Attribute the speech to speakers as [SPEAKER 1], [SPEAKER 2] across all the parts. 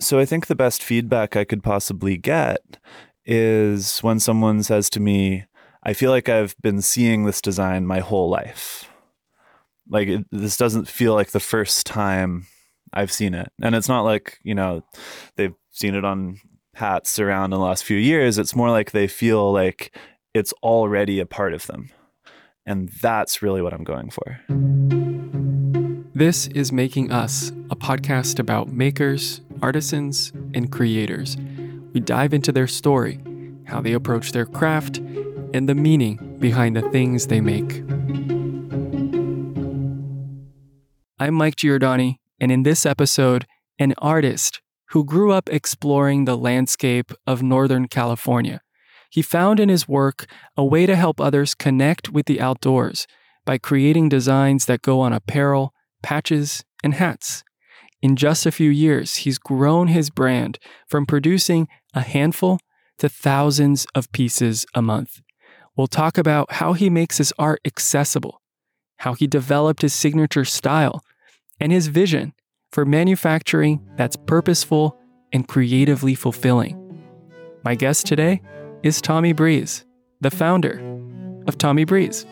[SPEAKER 1] So I think the best feedback I could possibly get is when someone says to me, I feel like I've been seeing this design my whole life. Like it, this doesn't feel like the first time I've seen it. And it's not like, you know, they've seen it on hats around in the last few years. It's more like they feel like it's already a part of them. And that's really what I'm going for.
[SPEAKER 2] This is Making Us, a podcast about makers, artisans, and creators. We dive into their story, how they approach their craft, and the meaning behind the things they make. I'm Mike Giordani, and in this episode, an artist who grew up exploring the landscape of Northern California. He found in his work a way to help others connect with the outdoors by creating designs that go on apparel, patches, and hats. In just a few years, he's grown his brand from producing a handful to thousands of pieces a month. We'll talk about how he makes his art accessible, how he developed his signature style, and his vision for manufacturing that's purposeful and creatively fulfilling. My guest today is Tommy Breeze, the founder of Tommy Breeze.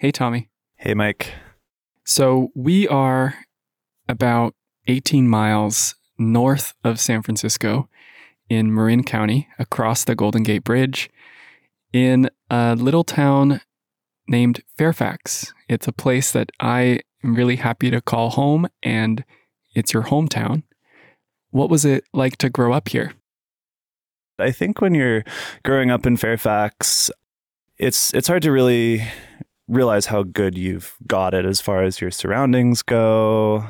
[SPEAKER 2] Hey, Tommy.
[SPEAKER 1] Hey, Mike.
[SPEAKER 2] So we are about 18 miles north of San Francisco in Marin County, across the Golden Gate Bridge, in a little town named Fairfax. It's a place that I am really happy to call home, and it's your hometown. What was it like to grow up here?
[SPEAKER 1] I think when you're growing up in Fairfax, it's it's hard to really realize how good you've got it as far as your surroundings go.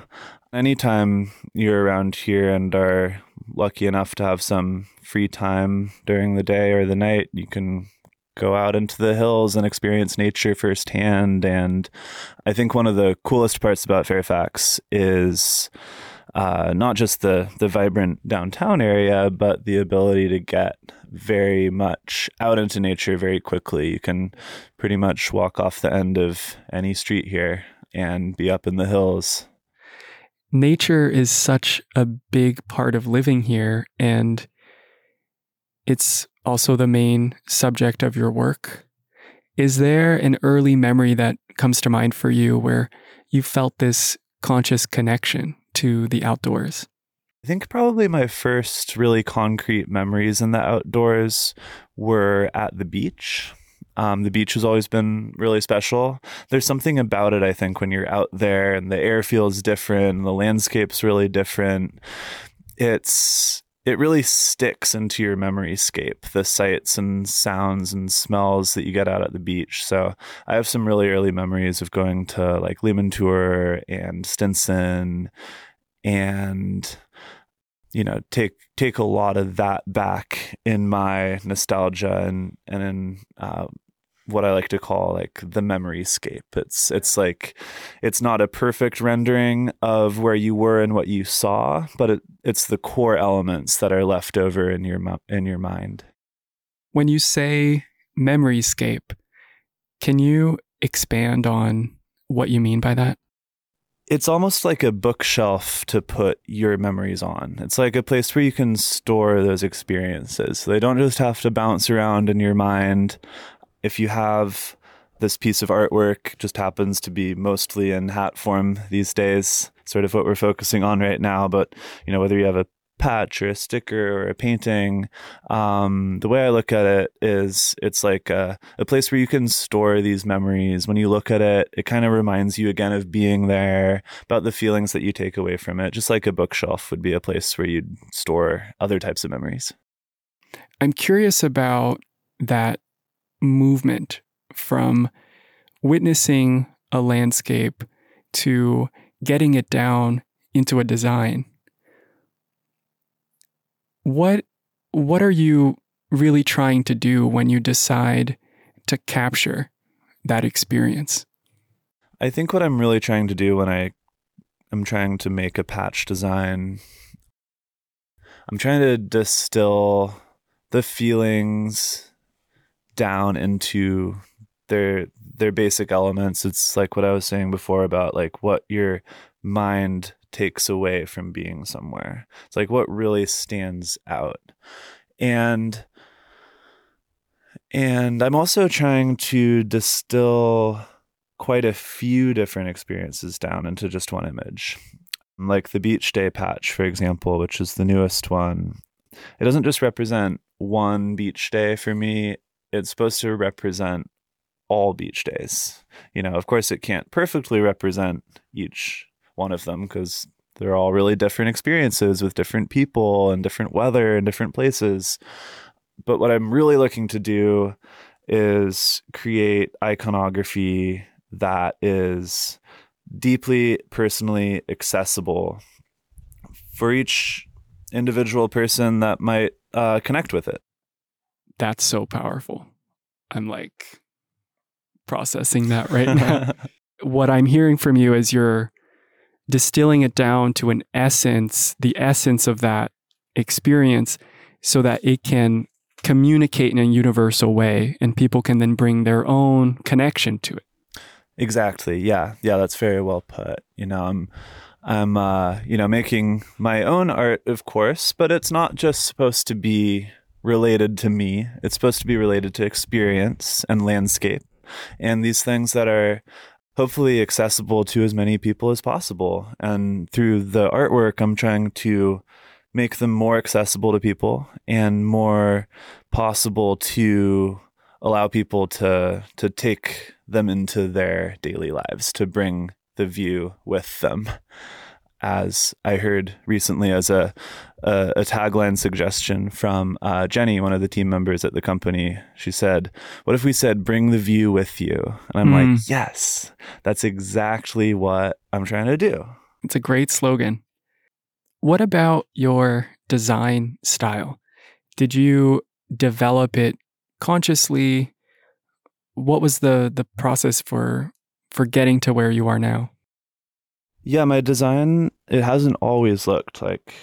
[SPEAKER 1] Anytime you're around here and are lucky enough to have some free time during the day or the night, you can go out into the hills and experience nature firsthand. And I think one of the coolest parts about Fairfax is uh, not just the the vibrant downtown area, but the ability to get very much out into nature very quickly. You can pretty much walk off the end of any street here and be up in the hills.
[SPEAKER 2] Nature is such a big part of living here, and it's also the main subject of your work. Is there an early memory that comes to mind for you where you felt this conscious connection to the outdoors?
[SPEAKER 1] I think probably my first really concrete memories in the outdoors were at the beach. Um, the beach has always been really special. There's something about it, I think, when you're out there and the air feels different, the landscape's really different. It's it really sticks into your memory scape, the sights and sounds and smells that you get out at the beach. So I have some really early memories of going to like Limantour and Stinson and you know take take a lot of that back in my nostalgia and and in uh, what I like to call like the memory scape. It's it's mm. like it's not a perfect rendering of where you were and what you saw, but it, it's the core elements that are left over in your in your mind.
[SPEAKER 2] When you say memory scape, can you expand on what you mean by that?
[SPEAKER 1] it's almost like a bookshelf to put your memories on. It's like a place where you can store those experiences. So they don't just have to bounce around in your mind. If you have this piece of artwork just happens to be mostly in hat form these days, sort of what we're focusing on right now, but you know whether you have a patch or a sticker or a painting. Um, the way I look at it is it's like a, a, place where you can store these memories. When you look at it, it kind of reminds you again of being there, about the feelings that you take away from it, just like a bookshelf would be a place where you'd store other types of memories.
[SPEAKER 2] I'm curious about that movement from witnessing a landscape to getting it down into a design what what are you really trying to do when you decide to capture that experience?
[SPEAKER 1] I think what I'm really trying to do when I am trying to make a patch design, I'm trying to distill the feelings down into their they're basic elements. It's like what I was saying before about like what your mind takes away from being somewhere. It's like what really stands out. And and I'm also trying to distill quite a few different experiences down into just one image. Like the beach day patch, for example, which is the newest one. It doesn't just represent one beach day for me, it's supposed to represent all beach days. You know, of course, it can't perfectly represent each one of them because they're all really different experiences with different people and different weather and different places. But what I'm really looking to do is create iconography that is deeply personally accessible for each individual person that might uh, connect with it.
[SPEAKER 2] That's so powerful. I'm like processing that right now. what I'm hearing from you is you're distilling it down to an essence, the essence of that experience, so that it can communicate in a universal way and people can then bring their own connection to it.
[SPEAKER 1] Exactly. Yeah. Yeah, that's very well put. You know, I'm I'm uh, you know, making my own art, of course, but it's not just supposed to be related to me. It's supposed to be related to experience and landscape and these things that are hopefully accessible to as many people as possible. And through the artwork, I'm trying to make them more accessible to people and more possible to allow people to to take them into their daily lives to bring the view with them as I heard recently as a a, a tagline suggestion from uh, Jenny, one of the team members at the company. She said, "What if we said bring the view with you?" And I'm mm. like, "Yes, that's exactly what I'm trying to do."
[SPEAKER 2] It's a great slogan. What about your design style? Did you develop it consciously? What was the the process for for getting to where you are now?
[SPEAKER 1] Yeah, my design it hasn't always looked like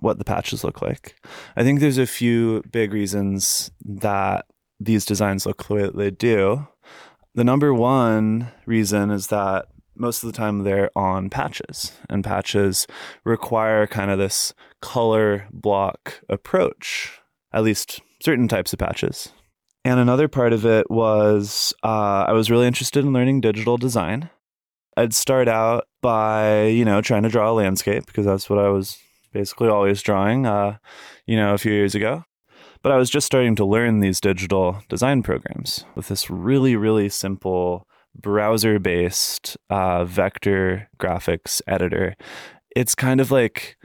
[SPEAKER 1] what the patches look like. I think there's a few big reasons that these designs look the way that they do. The number one reason is that most of the time they're on patches, and patches require kind of this color block approach, at least certain types of patches. And another part of it was uh, I was really interested in learning digital design. I'd start out by, you know, trying to draw a landscape because that's what I was basically always drawing, uh, you know, a few years ago. But I was just starting to learn these digital design programs with this really, really simple browser based uh, vector graphics editor. It's kind of like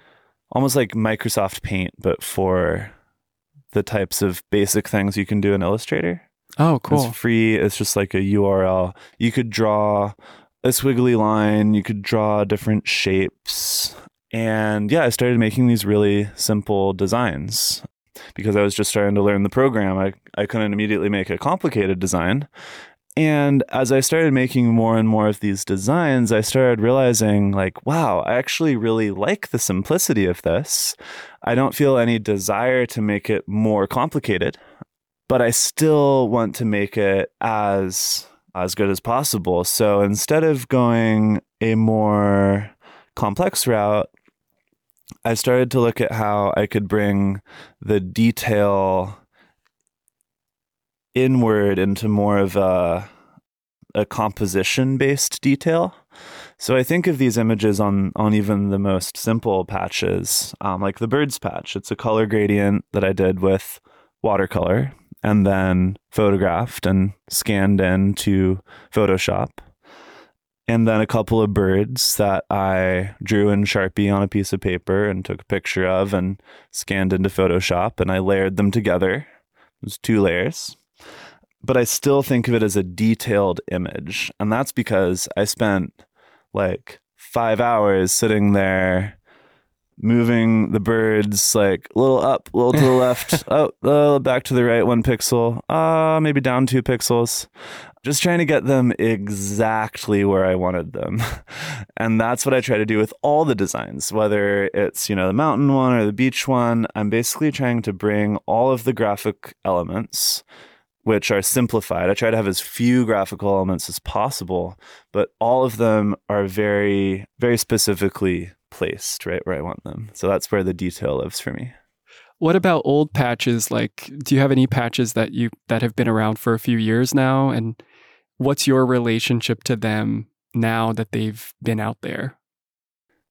[SPEAKER 1] almost like Microsoft Paint, but for the types of basic things you can do in Illustrator.
[SPEAKER 2] Oh, cool.
[SPEAKER 1] It's free. It's just like a URL. You could draw a squiggly line. You could draw different shapes. And yeah, I started making these really simple designs because I was just starting to learn the program. I, I couldn't immediately make a complicated design. And as I started making more and more of these designs, I started realizing, like, wow, I actually really like the simplicity of this. I don't feel any desire to make it more complicated, but I still want to make it as as good as possible. So instead of going a more complex route, I started to look at how I could bring the detail inward into more of a a composition based detail. So I think of these images on on even the most simple patches, um, like the birds patch. It's a color gradient that I did with watercolor and then photographed and scanned into Photoshop. And then a couple of birds that I drew in Sharpie on a piece of paper and took a picture of and scanned into Photoshop and I layered them together. It was two layers. But I still think of it as a detailed image. And that's because I spent like five hours sitting there moving the birds like a little up, a little to the left, oh, uh, back to the right one pixel, uh, maybe down two pixels. Just trying to get them exactly where I wanted them. and that's what I try to do with all the designs, whether it's, you know, the mountain one or the beach one. I'm basically trying to bring all of the graphic elements which are simplified. I try to have as few graphical elements as possible, but all of them are very, very specifically placed right where I want them. So that's where the detail lives for me.
[SPEAKER 2] What about old patches? Like, do you have any patches that you that have been around for a few years now? And what's your relationship to them now that they've been out there?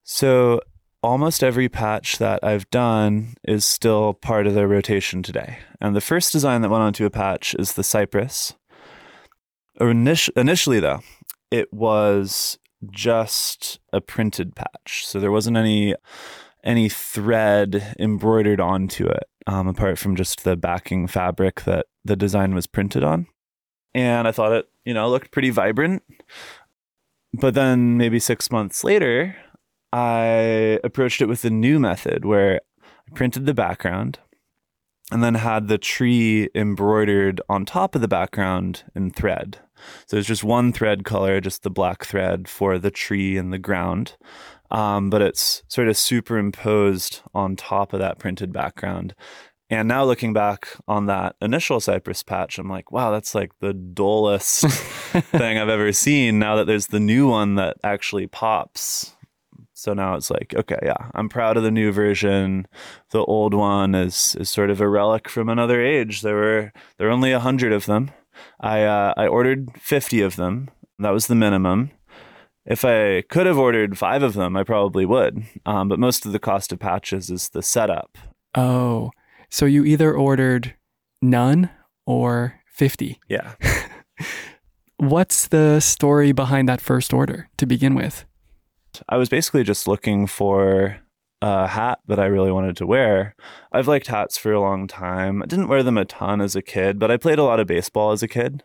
[SPEAKER 1] So almost every patch that I've done is still part of the rotation today. And the first design that went onto a patch is the Cypress. Initially, though, it was just a printed patch. So there wasn't any any thread embroidered onto it, um, apart from just the backing fabric that the design was printed on. And I thought it, you know, looked pretty vibrant. But then maybe six months later, I approached it with a new method where I printed the background and then had the tree embroidered on top of the background in thread. So it's just one thread color, just the black thread for the tree and the ground. Um, but it's sort of superimposed on top of that printed background. And now looking back on that initial Cypress patch, I'm like, wow, that's like the dullest thing I've ever seen. Now that there's the new one that actually pops. So now it's like, okay, yeah, I'm proud of the new version. The old one is is sort of a relic from another age. There were there were only a hundred of them. I uh, I ordered fifty of them. That was the minimum. If I could have ordered five of them, I probably would. Um, but most of the cost of patches is the setup.
[SPEAKER 2] Oh, so you either ordered none or fifty.
[SPEAKER 1] Yeah.
[SPEAKER 2] What's the story behind that first order to begin with?
[SPEAKER 1] I was basically just looking for a hat that I really wanted to wear. I've liked hats for a long time. I didn't wear them a ton as a kid, but I played a lot of baseball as a kid.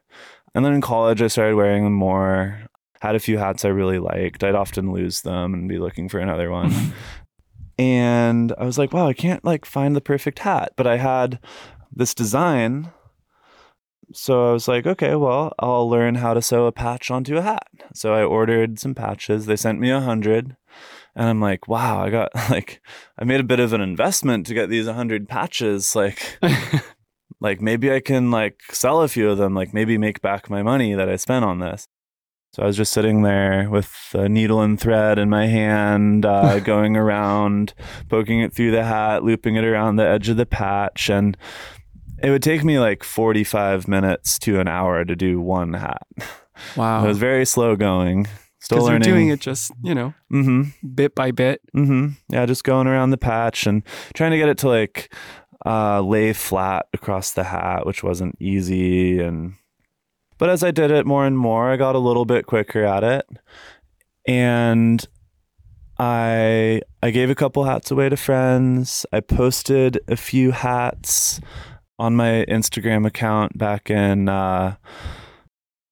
[SPEAKER 1] And then in college, I started wearing them more. Had a few hats I really liked. I'd often lose them and be looking for another one. and I was like, wow, I can't like find the perfect hat, but I had this design so I was like, okay, well, I'll learn how to sew a patch onto a hat. So I ordered some patches. They sent me a hundred. And I'm like, wow, I got like, I made a bit of an investment to get these 100 patches. Like, like maybe I can like sell a few of them, like maybe make back my money that I spent on this. So I was just sitting there with a needle and thread in my hand, uh, going around, poking it through the hat, looping it around the edge of the patch. And it would take me like 45 minutes to an hour to do one hat.
[SPEAKER 2] Wow.
[SPEAKER 1] it was very slow going. Still
[SPEAKER 2] Because you're doing it just, you know,
[SPEAKER 1] Mm-hmm.
[SPEAKER 2] bit by bit.
[SPEAKER 1] Mm-hmm. Yeah, just going around the patch and trying to get it to like uh, lay flat across the hat, which wasn't easy. And but as I did it more and more, I got a little bit quicker at it, and I I gave a couple hats away to friends. I posted a few hats on my Instagram account back in uh,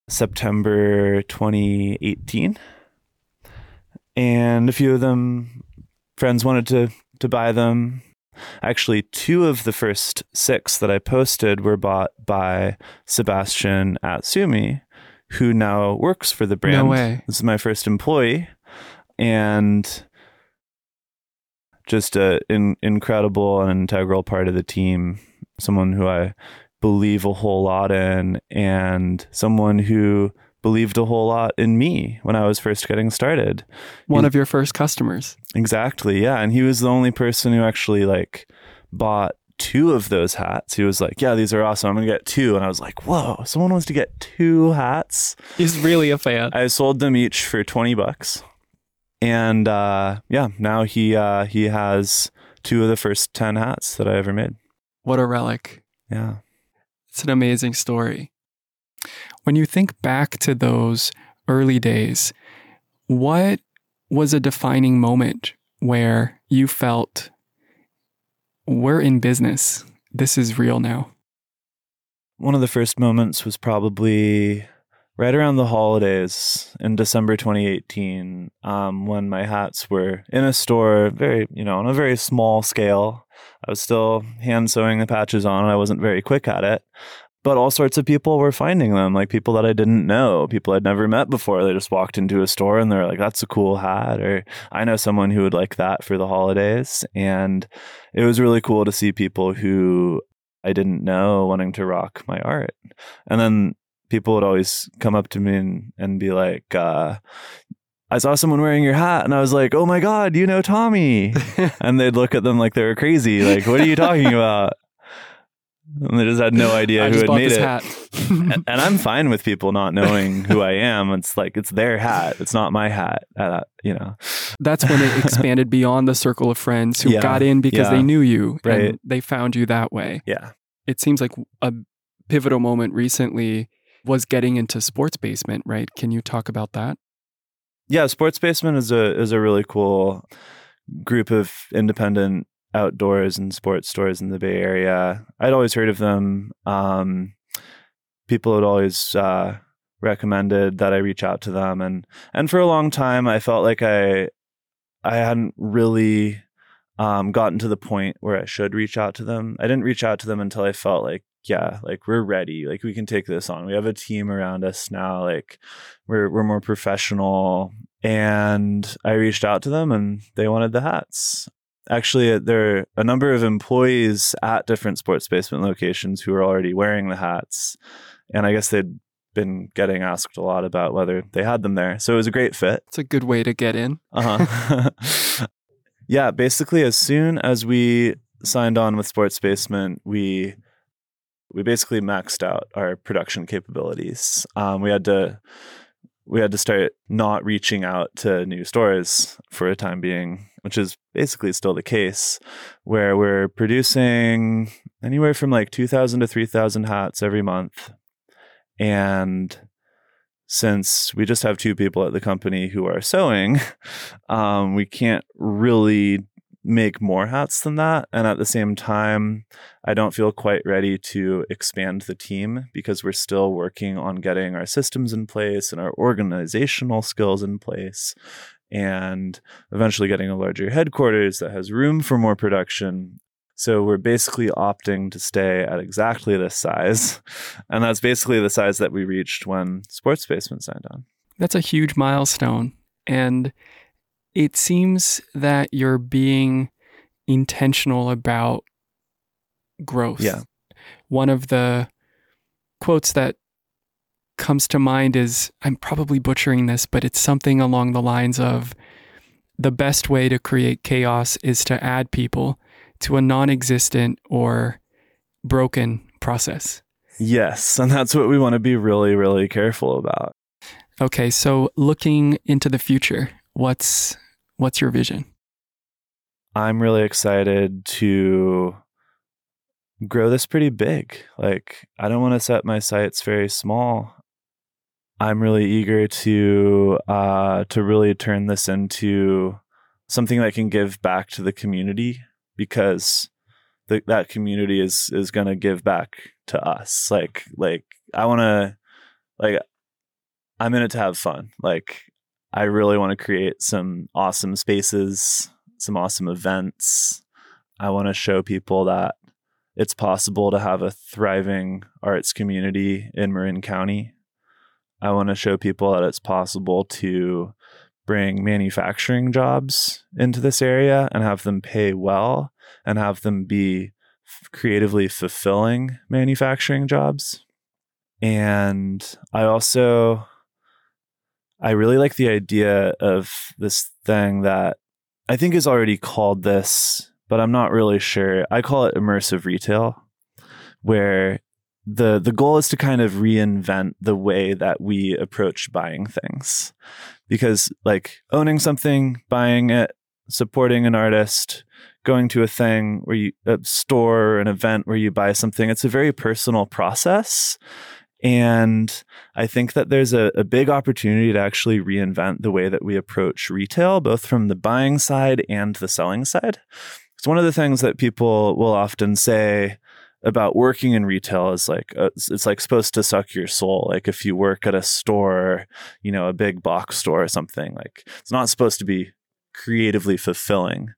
[SPEAKER 1] September 2018 and a few of them friends wanted to to buy them. Actually two of the first six that i posted were bought by sebastian atsumi who now works for the brand.
[SPEAKER 2] No way.
[SPEAKER 1] this is my first employee. And just an in, incredible and integral part of the team. Someone who i believe a whole lot in and someone who believed a whole lot in me when I was first getting started.
[SPEAKER 2] One
[SPEAKER 1] He's-
[SPEAKER 2] of your first customers.
[SPEAKER 1] Exactly. Yeah. And he was the only person who actually like bought two of those hats. He was like, Yeah, these are awesome. I'm going to get two. And I was like, Whoa, someone wants to get two hats.
[SPEAKER 2] He's really a fan.
[SPEAKER 1] I sold them each for 20 bucks. And uh, yeah, now he uh, he has two of the first 10 hats that I ever made.
[SPEAKER 2] What a relic.
[SPEAKER 1] Yeah.
[SPEAKER 2] It's an amazing story. When you think back to those early days, what was a defining moment where you felt we're in business? This is real now.
[SPEAKER 1] One of the first moments was probably right around the holidays in December 2018, um, when my hats were in a store, very, you know, on a very small scale. I was still hand sewing the patches on, and I wasn't very quick at it. But all sorts of people were finding them, like people that I didn't know, people I'd never met before. They just walked into a store and they're like, that's a cool hat. Or I know someone who would like that for the holidays. And it was really cool to see people who I didn't know wanting to rock my art. And then people would always come up to me and, and be like, uh, I saw someone wearing your hat and I was like, oh my God, you know Tommy. and they'd look at them like they were crazy. Like, what are you talking about? And they just had no idea
[SPEAKER 2] I
[SPEAKER 1] who had made it. and, and I'm fine with people not knowing who I am. It's like, it's their hat. It's not my hat. Uh, you know?
[SPEAKER 2] That's when it expanded beyond the circle of friends who
[SPEAKER 1] Yeah,
[SPEAKER 2] got in because
[SPEAKER 1] yeah.
[SPEAKER 2] they knew you
[SPEAKER 1] Right.
[SPEAKER 2] and they found you that way.
[SPEAKER 1] Yeah.
[SPEAKER 2] It seems like a pivotal moment recently was getting into Sports Basement, right? Can you talk about that?
[SPEAKER 1] yeah sports basement is a is a really cool group of independent outdoors and sports stores in the bay area i'd always heard of them um, people had always uh, recommended that i reach out to them and and for a long time i felt like i i hadn't really um, gotten to the point where i should reach out to them i didn't reach out to them until i felt like yeah like we're ready. Like we can take this on. We have a team around us now like we're we're more professional. And i reached out to them and they wanted the hats. Actually there are a number of employees at different sports basement locations who are already wearing the hats. And i guess they'd been getting asked a lot about whether they had them there. So it was a great fit.
[SPEAKER 2] It's a good way to get in.
[SPEAKER 1] uh-huh. yeah, basically as soon as we signed on with Sports Basement, we we basically maxed out our production capabilities. Um, we had to we had to start not reaching out to new stores for a time being, which is basically still the case, where we're producing anywhere from like 2,000 to 3,000 hats every month. And since we just have two people at the company who are sewing, um, we can't really make more hats than that. And at the same time, I don't feel quite ready to expand the team because we're still working on getting our systems in place and our organizational skills in place and eventually getting a larger headquarters that has room for more production. So we're basically opting to stay at exactly this size. And that's basically the size that we reached when Sports Basement signed on.
[SPEAKER 2] That's a huge milestone. And it seems that you're being intentional about growth.
[SPEAKER 1] Yeah.
[SPEAKER 2] One of the quotes that comes to mind is I'm probably butchering this, but it's something along the lines of the best way to create chaos is to add people to a non existent or broken process.
[SPEAKER 1] Yes. And that's what we want to be really, really careful about.
[SPEAKER 2] Okay, so looking into the future, what's what's your vision?
[SPEAKER 1] I'm really excited to grow this pretty big. Like, I don't want to set my sights very small. I'm really eager to uh, to really turn this into something that can give back to the community because the, that community is is going to give back to us. Like like I want to like I'm in it to have fun. Like I really want to create some awesome spaces, some awesome events. I want to show people that it's possible to have a thriving arts community in Marin County. I want to show people that it's possible to bring manufacturing jobs into this area and have them pay well and have them be creatively fulfilling manufacturing jobs. And I also I really like the idea of this thing that I think is already called this, but I'm not really sure. I call it immersive retail, where the the goal is to kind of reinvent the way that we approach buying things. Because like owning something, buying it, supporting an artist, going to a thing where you a store or an event where you buy something, it's a very personal process. And I think that there's a, a big opportunity to actually reinvent the way that we approach retail, both from the buying side and the selling side. It's one of the things that people will often say about working in retail is like uh, it's, it's like supposed to suck your soul like if you work at a store you know a big box store or something like it's not supposed to be creatively fulfilling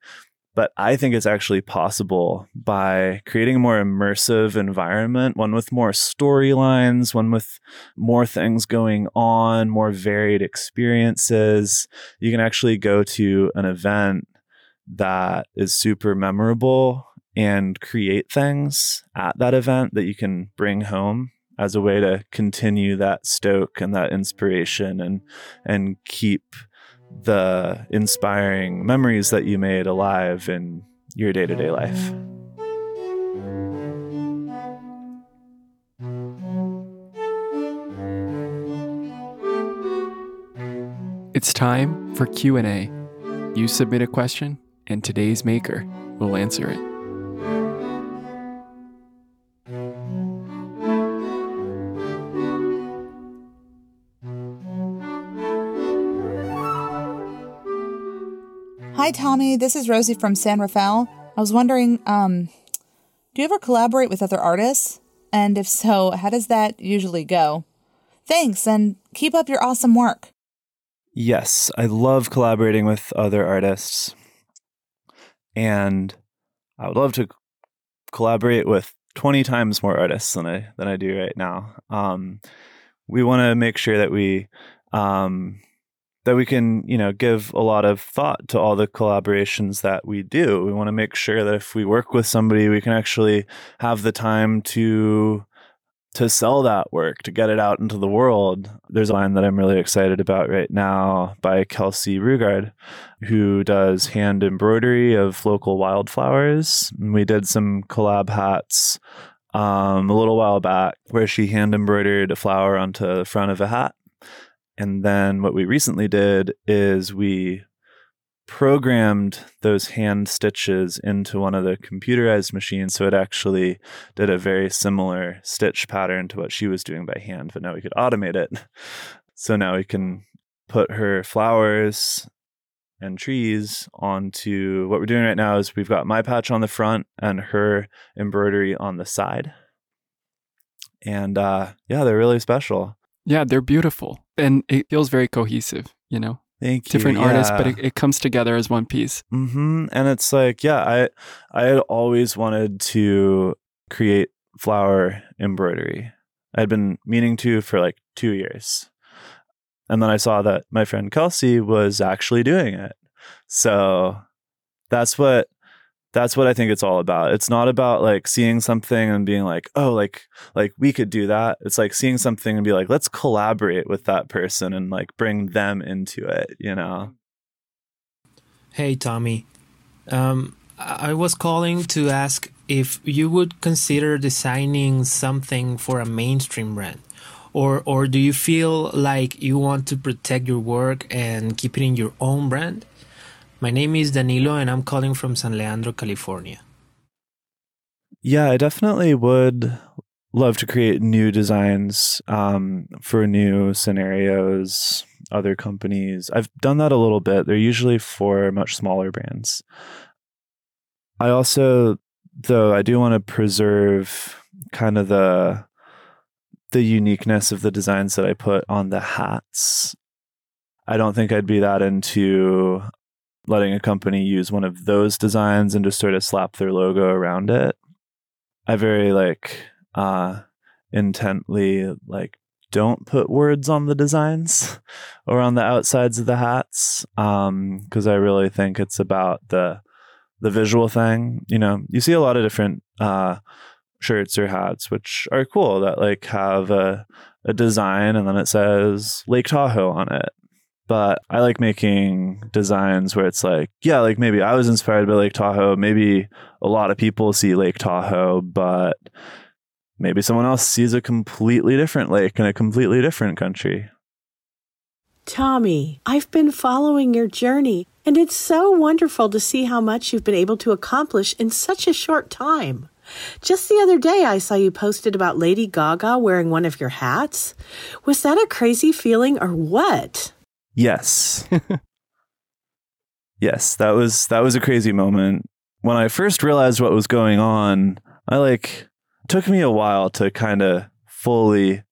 [SPEAKER 1] but I think it's actually possible by creating a more immersive environment, one with more storylines, one with more things going on, more varied experiences. You can actually go to an event that is super memorable and create things at that event that you can bring home as a way to continue that stoke and that inspiration and and keep the inspiring memories that you made alive in your day-to-day life.
[SPEAKER 2] It's time for Q&A. You submit a question and today's maker will answer it.
[SPEAKER 3] Hi, Tommy. This is Rosie from San Rafael. I was wondering, um, do you ever collaborate with other artists? And if so, how does that usually go? Thanks, and keep up your awesome work.
[SPEAKER 1] Yes, I love collaborating with other artists. And I would love to collaborate with 20 times more artists than I than I do right now. Um, we want to make sure that we um, that we can, you know, give a lot of thought to all the collaborations that we do. We want to make sure that if we work with somebody, we can actually have the time to to sell that work, to get it out into the world. There's a line that I'm really excited about right now by Kelsey Rugard, who does hand embroidery of local wildflowers. We did some collab hats um, a little while back where she hand embroidered a flower onto the front of a hat. And then what we recently did is we programmed those hand stitches into one of the computerized machines so it actually did a very similar stitch pattern to what she was doing by hand but now we could automate it. So now we can put her flowers and trees onto what we're doing right now is we've got my patch on the front and her embroidery on the side. And uh yeah they're really special.
[SPEAKER 2] Yeah, they're beautiful and it feels very cohesive, you know?
[SPEAKER 1] thank you
[SPEAKER 2] Different artists, but it, it comes together as one piece.
[SPEAKER 1] hmm And it's like, yeah, I I had always wanted to create flower embroidery. I'd been meaning to for like two years. And then I saw that my friend Kelsey was actually doing it. So that's what that's what I think it's all about. It's not about like seeing something and being like, oh, like like we could do that. It's like seeing something and be like, let's collaborate with that person and like bring them into it, you know?
[SPEAKER 4] Hey, Tommy. Um, I was calling to ask if you would consider designing something for a mainstream brand, or or do you feel like you want to protect your work and keep it in your own brand? My name is Danilo, and I'm calling from San Leandro, California.
[SPEAKER 1] Yeah, I definitely would love to create new designs um, for new scenarios, other companies. I've done that a little bit. They're usually for much smaller brands. I also, though, I do want to preserve kind of the the uniqueness of the designs that I put on the hats. I don't think I'd be that into letting a company use one of those designs and just sort of slap their logo around it. I very like uh intently like don't put words on the designs or on the outsides of the hats um because I really think it's about the the visual thing. You know, you see a lot of different uh shirts or hats which are cool that like have a a design and then it says Lake Tahoe on it. But I like making designs where it's like, yeah, like maybe I was inspired by Lake Tahoe. Maybe a lot of people see Lake Tahoe, but maybe someone else sees a completely different lake in a completely different country.
[SPEAKER 5] Tommy, I've been following your journey, and it's so wonderful to see how much you've been able to accomplish in such a short time. Just the other day, I saw you posted about Lady Gaga wearing one of your hats. Was that a crazy feeling or what?
[SPEAKER 1] Yes. yes, that was that was a crazy moment. When I first realized what was going on, I like took me a while to kind of fully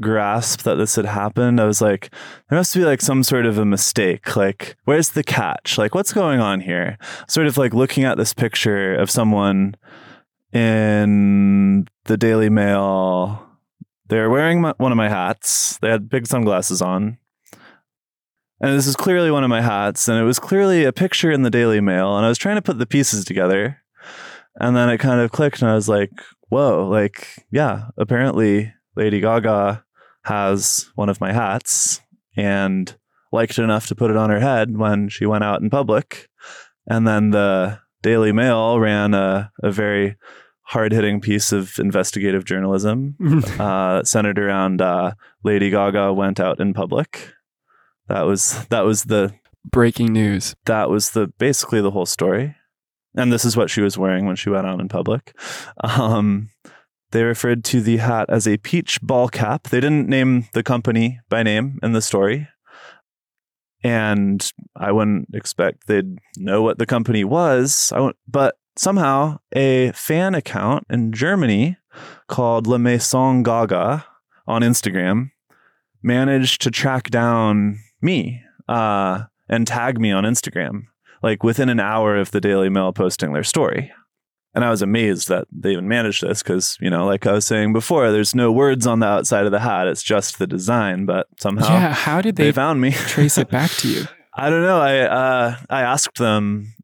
[SPEAKER 1] grasp that this had happened. I was like, there must be like some sort of a mistake. Like, where's the catch? Like, what's going on here? Sort of like looking at this picture of someone in the Daily Mail. They're wearing my, one of my hats. They had big sunglasses on. And this is clearly one of my hats, and it was clearly a picture in the Daily Mail, and I was trying to put the pieces together. And then it kind of clicked and I was like, whoa, like, yeah, apparently Lady Gaga has one of my hats and liked it enough to put it on her head when she went out in public. And then the Daily Mail ran a, a very hard hitting piece of investigative journalism uh, centered around uh, Lady Gaga went out in public. That was that was the
[SPEAKER 2] Breaking news.
[SPEAKER 1] that was the basically the whole story. And this is what she was wearing when she went out in public. Um, they referred to the hat as a peach ball cap. They didn't name the company by name in the story. And I wouldn't expect they'd know what the company was. I wouldn't- but somehow a fan account in Germany called La Maison Gaga on Instagram managed to track down me uh, and tag me on Instagram like within an hour of the Daily Mail posting their story. And I was amazed that they even managed this because, you know, like I was saying before, there's no words on the outside of the hat. It's just the design. But somehow
[SPEAKER 2] yeah, how did
[SPEAKER 1] they,
[SPEAKER 2] they,
[SPEAKER 1] found me.
[SPEAKER 2] trace it back to you?
[SPEAKER 1] I don't know. I uh, I asked them,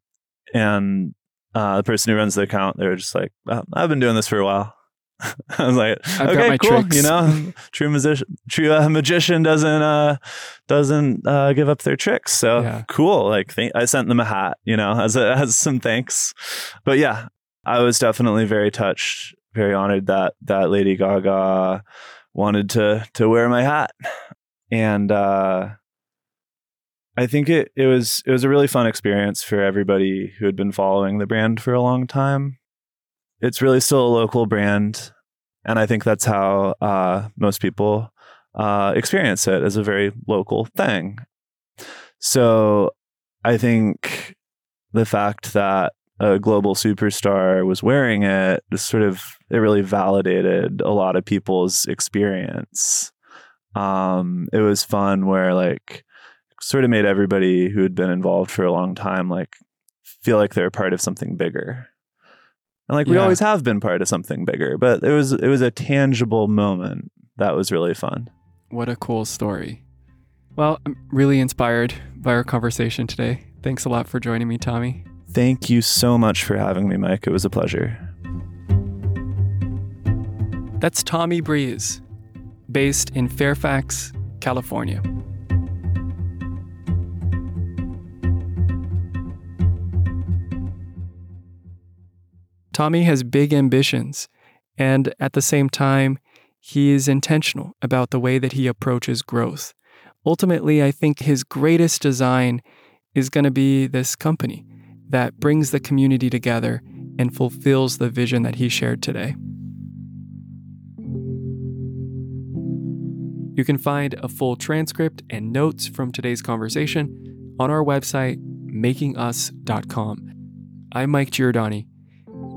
[SPEAKER 1] and uh, the person who runs the account, they were just like, "Oh, "I've been doing this for a while." I was like,
[SPEAKER 2] I've
[SPEAKER 1] "Okay, cool."
[SPEAKER 2] tricks.
[SPEAKER 1] You know, true musician, true uh, magician doesn't uh, doesn't uh, give up their tricks. So
[SPEAKER 2] Yeah.
[SPEAKER 1] cool. Like, th- I sent them a hat, you know, as a, as some thanks. But yeah, I was definitely very touched, very honored that that Lady Gaga wanted to to wear my hat, and. uh I think it it was it was a really fun experience for everybody who had been following the brand for a long time. It's really still a local brand, and I think that's how uh, most people uh, experience it as a very local thing. So I think the fact that a global superstar was wearing it sort of it really validated a lot of people's experience. Um, it was fun where like sort of made everybody who had been involved for a long time like feel like they're part of something bigger. And like we
[SPEAKER 2] Yeah.
[SPEAKER 1] always have been part of something bigger, but it was it was a tangible moment that was really fun.
[SPEAKER 2] What a cool story. Well, I'm really inspired by our conversation today. Thanks a lot for joining me, Tommy.
[SPEAKER 1] Thank you so much for having me, Mike. It was a pleasure.
[SPEAKER 2] That's Tommy Breeze, based in Fairfax, California. Tommy has big ambitions, and at the same time, he is intentional about the way that he approaches growth. Ultimately, I think his greatest design is going to be this company that brings the community together and fulfills the vision that he shared today. You can find a full transcript and notes from today's conversation on our website, makingus.com. I'm Mike Giordani.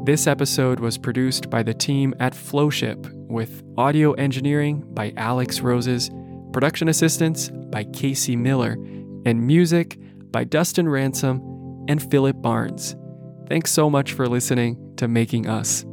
[SPEAKER 2] This episode was produced by the team at Flowship with audio engineering by Alex Roses, production assistance by Casey Miller, and music by Dustin Ransom and Philip Barnes. Thanks so much for listening to Making Us.